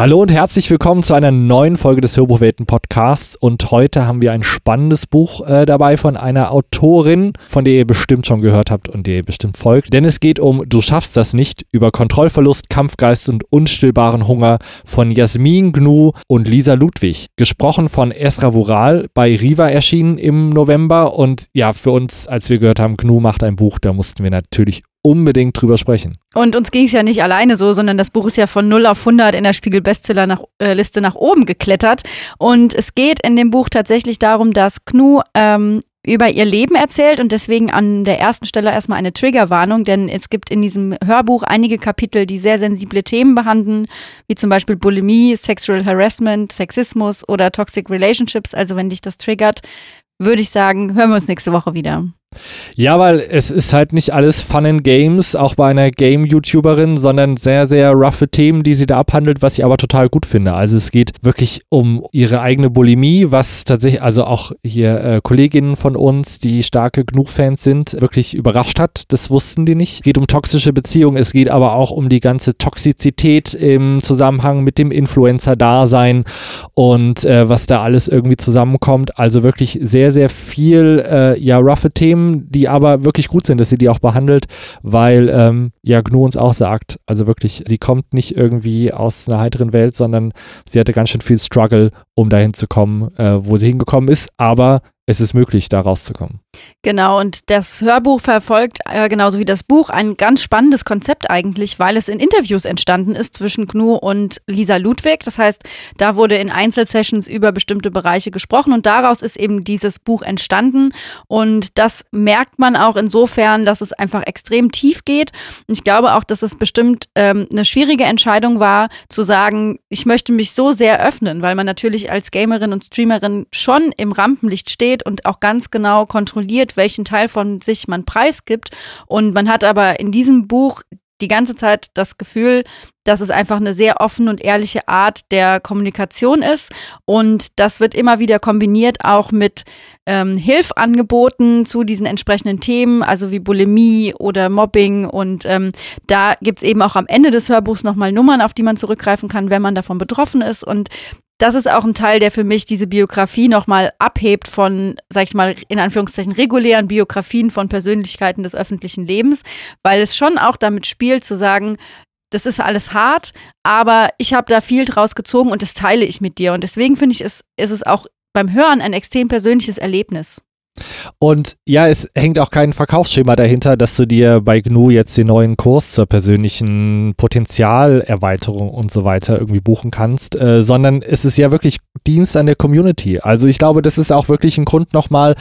Hallo und herzlich willkommen zu einer neuen Folge des Hörbuchwelten Podcasts. Und heute haben wir ein spannendes Buch äh, dabei von einer Autorin, von der ihr bestimmt schon gehört habt und der ihr bestimmt folgt. Denn es geht um Du schaffst das nicht über Kontrollverlust, Kampfgeist und unstillbaren Hunger von Jasmin Gnu und Lisa Ludwig. Gesprochen von Esra Vural bei Riva erschienen im November. Und ja, für uns, als wir gehört haben, Gnu macht ein Buch, da mussten wir natürlich unbedingt drüber sprechen. Und uns ging es ja nicht alleine so, sondern das Buch ist ja von 0 auf 100 in der Spiegel-Bestseller-Liste nach, äh, nach, oben geklettert. Und es geht in dem Buch tatsächlich darum, dass Knu ähm, über ihr Leben erzählt und deswegen an der ersten Stelle erstmal eine Triggerwarnung, denn es gibt in diesem Hörbuch einige Kapitel, die sehr sensible Themen behandeln, wie zum Beispiel Bulimie, Sexual Harassment, Sexismus oder Toxic Relationships. Also wenn dich das triggert, würde ich sagen, hören wir uns nächste Woche wieder. Ja, weil es ist halt nicht alles Fun and Games, auch bei einer Game-YouTuberin, sondern sehr, sehr roughe Themen, die sie da abhandelt, was ich aber total gut finde. Also es geht wirklich um ihre eigene Bulimie, was tatsächlich, also auch hier äh, Kolleginnen von uns, die starke Genug-Fans sind, wirklich überrascht hat. Das wussten die nicht. Es geht um toxische Beziehungen, es geht aber auch um die ganze Toxizität im Zusammenhang mit dem Influencer-Dasein und äh, was da alles irgendwie zusammenkommt. Also wirklich sehr, sehr viel, äh, ja, roughe Themen Themen, die aber wirklich gut sind, dass sie die auch behandelt, weil ähm, ja Gnu uns auch sagt, also wirklich, sie kommt nicht irgendwie aus einer heiteren Welt, sondern sie hatte ganz schön viel Struggle, um dahin zu kommen, äh, wo sie hingekommen ist, aber es ist möglich, da rauszukommen. Genau, und das Hörbuch verfolgt äh, genauso wie das Buch ein ganz spannendes Konzept eigentlich, weil es in Interviews entstanden ist zwischen Gnu und Lisa Ludwig. Das heißt, da wurde in Einzelsessions über bestimmte Bereiche gesprochen und daraus ist eben dieses Buch entstanden. Und das merkt man auch insofern, dass es einfach extrem tief geht. Und ich glaube auch, dass es bestimmt ähm, eine schwierige Entscheidung war, zu sagen, ich möchte mich so sehr öffnen, weil man natürlich als Gamerin und Streamerin schon im Rampenlicht steht und auch ganz genau kontrolliert, welchen Teil von sich man preisgibt. Und man hat aber in diesem Buch die ganze Zeit das Gefühl, dass es einfach eine sehr offene und ehrliche Art der Kommunikation ist. Und das wird immer wieder kombiniert auch mit ähm, Hilfangeboten zu diesen entsprechenden Themen, also wie Bulimie oder Mobbing. Und ähm, da gibt es eben auch am Ende des Hörbuchs nochmal Nummern, auf die man zurückgreifen kann, wenn man davon betroffen ist. Und das ist auch ein Teil, der für mich diese Biografie nochmal abhebt von, sag ich mal, in Anführungszeichen regulären Biografien von Persönlichkeiten des öffentlichen Lebens, weil es schon auch damit spielt zu sagen, das ist alles hart, aber ich habe da viel draus gezogen und das teile ich mit dir. Und deswegen finde ich, ist, ist es auch beim Hören ein extrem persönliches Erlebnis. Und ja, es hängt auch kein Verkaufsschema dahinter, dass du dir bei GNU jetzt den neuen Kurs zur persönlichen Potenzialerweiterung und so weiter irgendwie buchen kannst, äh, sondern es ist ja wirklich Dienst an der Community. Also ich glaube, das ist auch wirklich ein Grund nochmal,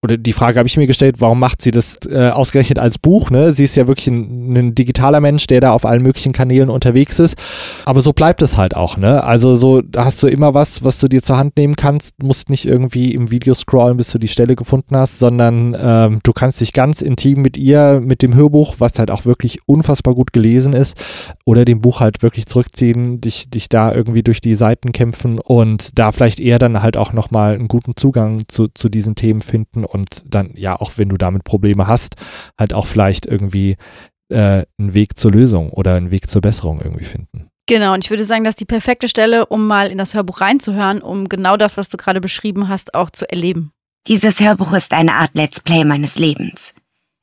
oder die Frage habe ich mir gestellt, warum macht sie das äh, ausgerechnet als Buch? Ne? Sie ist ja wirklich ein, ein, digitaler Mensch, der da auf allen möglichen Kanälen unterwegs ist. Aber so bleibt es halt auch. Ne? Also so hast du immer was, was du dir zur Hand nehmen kannst. Musst nicht irgendwie im Video scrollen, bis du die Stelle gefunden hast, sondern ähm, du kannst dich ganz intim mit ihr, mit dem Hörbuch, was halt auch wirklich unfassbar gut gelesen ist, oder dem Buch halt wirklich zurückziehen, dich, dich da irgendwie durch die Seiten kämpfen und da vielleicht eher dann halt auch nochmal einen guten Zugang zu, zu diesen Themen finden und dann ja, auch wenn du damit Probleme hast, halt auch vielleicht irgendwie äh, einen Weg zur Lösung oder einen Weg zur Besserung irgendwie finden. Genau, und ich würde sagen, das ist die perfekte Stelle, um mal in das Hörbuch reinzuhören, um genau das, was du gerade beschrieben hast, auch zu erleben. Dieses Hörbuch ist eine Art Let's Play meines Lebens.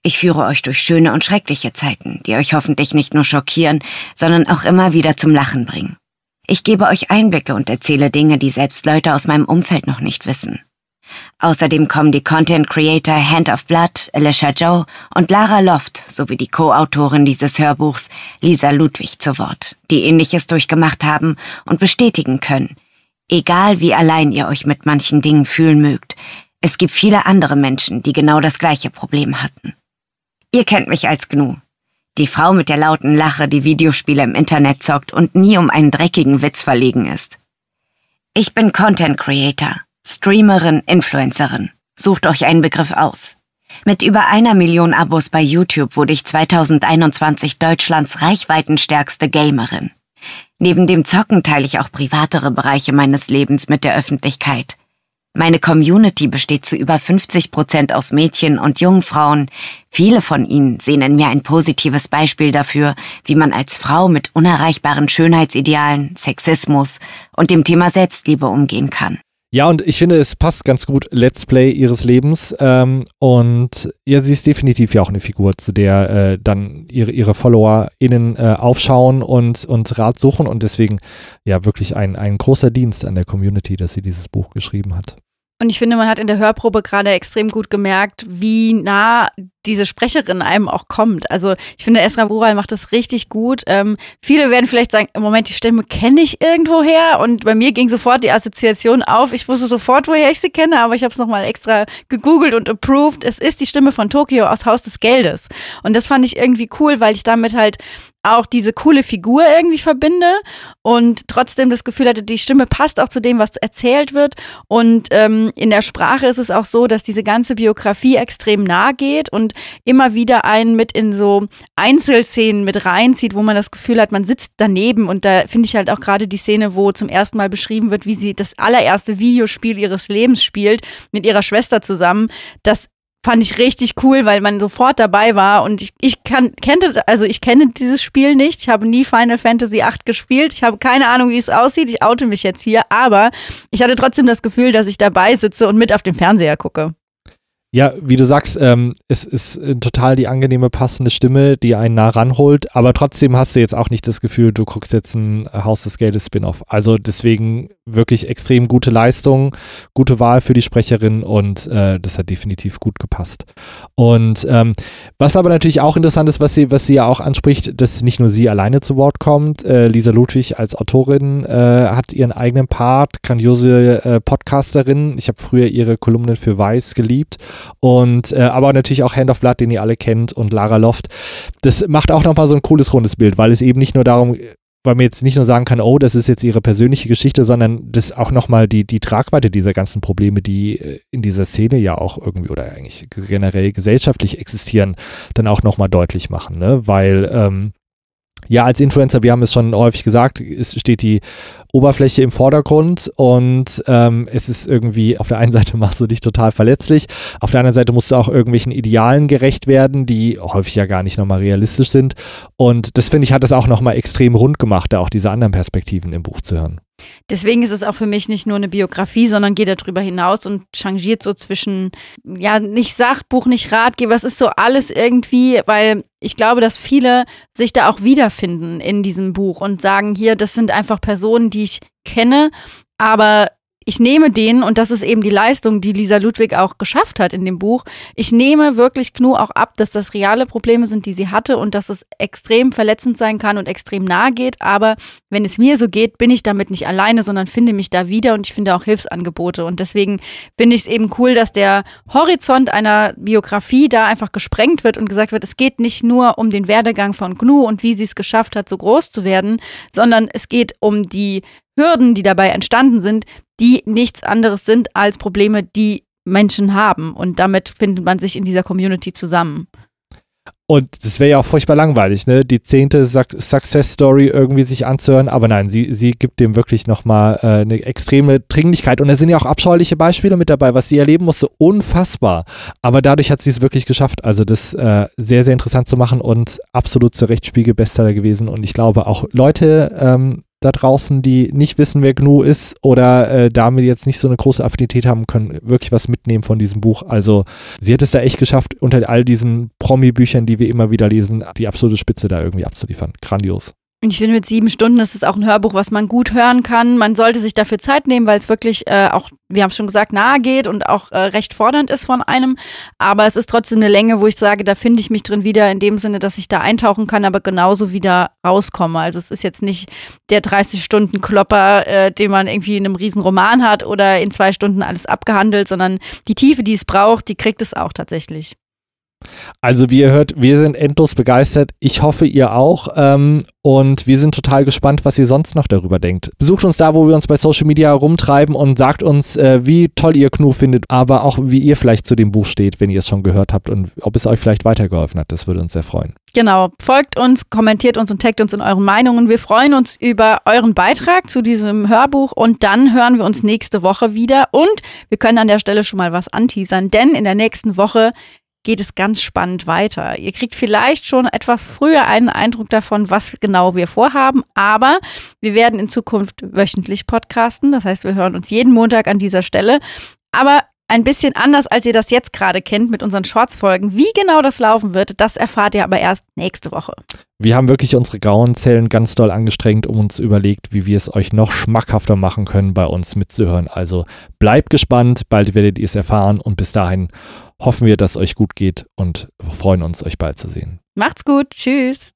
Ich führe euch durch schöne und schreckliche Zeiten, die euch hoffentlich nicht nur schockieren, sondern auch immer wieder zum Lachen bringen. Ich gebe euch Einblicke und erzähle Dinge, die selbst Leute aus meinem Umfeld noch nicht wissen. Außerdem kommen die Content Creator Hand of Blood, Alicia Joe und Lara Loft sowie die Co-Autorin dieses Hörbuchs, Lisa Ludwig, zu Wort, die ähnliches durchgemacht haben und bestätigen können. Egal wie allein ihr euch mit manchen Dingen fühlen mögt, es gibt viele andere Menschen, die genau das gleiche Problem hatten. Ihr kennt mich als Gnu. Die Frau mit der lauten Lache, die Videospiele im Internet zockt und nie um einen dreckigen Witz verlegen ist. Ich bin Content Creator Streamerin, Influencerin. Sucht euch einen Begriff aus. Mit über einer Million Abos bei YouTube wurde ich 2021 Deutschlands reichweitenstärkste Gamerin. Neben dem Zocken teile ich auch privatere Bereiche meines Lebens mit der Öffentlichkeit. Meine Community besteht zu über 50 Prozent aus Mädchen und jungen Frauen. Viele von ihnen sehen in mir ein positives Beispiel dafür, wie man als Frau mit unerreichbaren Schönheitsidealen, Sexismus und dem Thema Selbstliebe umgehen kann. Ja, und ich finde, es passt ganz gut, Let's Play ihres Lebens. Ähm, und ja, sie ist definitiv ja auch eine Figur, zu der äh, dann ihre, ihre FollowerInnen äh, aufschauen und, und Rat suchen. Und deswegen ja wirklich ein, ein großer Dienst an der Community, dass sie dieses Buch geschrieben hat. Und ich finde, man hat in der Hörprobe gerade extrem gut gemerkt, wie nah diese Sprecherin einem auch kommt. Also ich finde, Esra Rural macht das richtig gut. Ähm, viele werden vielleicht sagen, im Moment, die Stimme kenne ich irgendwoher. Und bei mir ging sofort die Assoziation auf. Ich wusste sofort, woher ich sie kenne, aber ich habe es nochmal extra gegoogelt und approved. Es ist die Stimme von Tokio aus Haus des Geldes. Und das fand ich irgendwie cool, weil ich damit halt auch diese coole Figur irgendwie verbinde und trotzdem das Gefühl hatte, die Stimme passt auch zu dem, was erzählt wird. Und ähm, in der Sprache ist es auch so, dass diese ganze Biografie extrem nah geht und immer wieder einen mit in so Einzelszenen mit reinzieht, wo man das Gefühl hat, man sitzt daneben. Und da finde ich halt auch gerade die Szene, wo zum ersten Mal beschrieben wird, wie sie das allererste Videospiel ihres Lebens spielt mit ihrer Schwester zusammen. Das fand ich richtig cool, weil man sofort dabei war und ich, ich kann, kannte, also ich kenne dieses Spiel nicht. Ich habe nie Final Fantasy VIII gespielt. Ich habe keine Ahnung, wie es aussieht. Ich oute mich jetzt hier, aber ich hatte trotzdem das Gefühl, dass ich dabei sitze und mit auf den Fernseher gucke. Ja, wie du sagst, ähm, es ist äh, total die angenehme, passende Stimme, die einen nah ranholt, aber trotzdem hast du jetzt auch nicht das Gefühl, du guckst jetzt ein Haus des Geldes Spin-off. Also deswegen wirklich extrem gute Leistung, gute Wahl für die Sprecherin und äh, das hat definitiv gut gepasst. Und ähm, was aber natürlich auch interessant ist, was sie, was sie ja auch anspricht, dass nicht nur sie alleine zu Wort kommt. Äh, Lisa Ludwig als Autorin äh, hat ihren eigenen Part, grandiose äh, Podcasterin. Ich habe früher ihre Kolumnen für Weiß geliebt und äh, aber natürlich auch Hand of Blood, den ihr alle kennt und Lara Loft. Das macht auch nochmal so ein cooles rundes Bild, weil es eben nicht nur darum weil man jetzt nicht nur sagen kann, oh, das ist jetzt ihre persönliche Geschichte, sondern das auch nochmal die, die Tragweite dieser ganzen Probleme, die äh, in dieser Szene ja auch irgendwie oder eigentlich generell gesellschaftlich existieren, dann auch nochmal deutlich machen, ne? Weil ähm, ja, als Influencer, wir haben es schon häufig gesagt, es steht die Oberfläche im Vordergrund und ähm, es ist irgendwie, auf der einen Seite machst du dich total verletzlich, auf der anderen Seite musst du auch irgendwelchen Idealen gerecht werden, die häufig ja gar nicht nochmal realistisch sind. Und das finde ich, hat es auch nochmal extrem rund gemacht, da auch diese anderen Perspektiven im Buch zu hören. Deswegen ist es auch für mich nicht nur eine Biografie, sondern geht darüber hinaus und changiert so zwischen, ja, nicht Sachbuch, nicht Ratgeber, es ist so alles irgendwie, weil ich glaube, dass viele sich da auch wiederfinden in diesem Buch und sagen, hier, das sind einfach Personen, die ich kenne, aber ich nehme den, und das ist eben die Leistung, die Lisa Ludwig auch geschafft hat in dem Buch, ich nehme wirklich Knu auch ab, dass das reale Probleme sind, die sie hatte und dass es extrem verletzend sein kann und extrem nahe geht. Aber wenn es mir so geht, bin ich damit nicht alleine, sondern finde mich da wieder und ich finde auch Hilfsangebote. Und deswegen finde ich es eben cool, dass der Horizont einer Biografie da einfach gesprengt wird und gesagt wird, es geht nicht nur um den Werdegang von Gnu und wie sie es geschafft hat, so groß zu werden, sondern es geht um die Hürden, die dabei entstanden sind, die nichts anderes sind als Probleme, die Menschen haben. Und damit findet man sich in dieser Community zusammen. Und das wäre ja auch furchtbar langweilig, ne? Die zehnte Success Story irgendwie sich anzuhören. Aber nein, sie, sie gibt dem wirklich nochmal äh, eine extreme Dringlichkeit. Und da sind ja auch abscheuliche Beispiele mit dabei, was sie erleben musste. Unfassbar. Aber dadurch hat sie es wirklich geschafft. Also das äh, sehr, sehr interessant zu machen und absolut zur Rechtsspiegel Bestseller gewesen. Und ich glaube auch Leute, ähm, da draußen, die nicht wissen, wer GNU ist oder äh, damit jetzt nicht so eine große Affinität haben, können wirklich was mitnehmen von diesem Buch. Also sie hat es da echt geschafft, unter all diesen Promi-Büchern, die wir immer wieder lesen, die absolute Spitze da irgendwie abzuliefern. Grandios. Und ich finde, mit sieben Stunden ist es auch ein Hörbuch, was man gut hören kann. Man sollte sich dafür Zeit nehmen, weil es wirklich äh, auch, wir haben es schon gesagt, nahe geht und auch äh, recht fordernd ist von einem. Aber es ist trotzdem eine Länge, wo ich sage, da finde ich mich drin wieder, in dem Sinne, dass ich da eintauchen kann, aber genauso wieder rauskomme. Also es ist jetzt nicht der 30-Stunden-Klopper, äh, den man irgendwie in einem riesen Roman hat oder in zwei Stunden alles abgehandelt, sondern die Tiefe, die es braucht, die kriegt es auch tatsächlich. Also wie ihr hört, wir sind endlos begeistert. Ich hoffe, ihr auch. Ähm, und wir sind total gespannt, was ihr sonst noch darüber denkt. Besucht uns da, wo wir uns bei Social Media rumtreiben und sagt uns, äh, wie toll ihr Knu findet, aber auch wie ihr vielleicht zu dem Buch steht, wenn ihr es schon gehört habt und ob es euch vielleicht weitergeholfen hat. Das würde uns sehr freuen. Genau. Folgt uns, kommentiert uns und taggt uns in euren Meinungen. Wir freuen uns über euren Beitrag zu diesem Hörbuch und dann hören wir uns nächste Woche wieder. Und wir können an der Stelle schon mal was anteasern, denn in der nächsten Woche geht es ganz spannend weiter. Ihr kriegt vielleicht schon etwas früher einen Eindruck davon, was genau wir vorhaben, aber wir werden in Zukunft wöchentlich podcasten. Das heißt, wir hören uns jeden Montag an dieser Stelle. Aber ein bisschen anders, als ihr das jetzt gerade kennt mit unseren Shorts-Folgen. Wie genau das laufen wird, das erfahrt ihr aber erst nächste Woche. Wir haben wirklich unsere grauen Zellen ganz doll angestrengt, um uns überlegt, wie wir es euch noch schmackhafter machen können, bei uns mitzuhören. Also bleibt gespannt, bald werdet ihr es erfahren und bis dahin hoffen wir, dass es euch gut geht und freuen uns, euch bald zu sehen. Macht's gut, tschüss.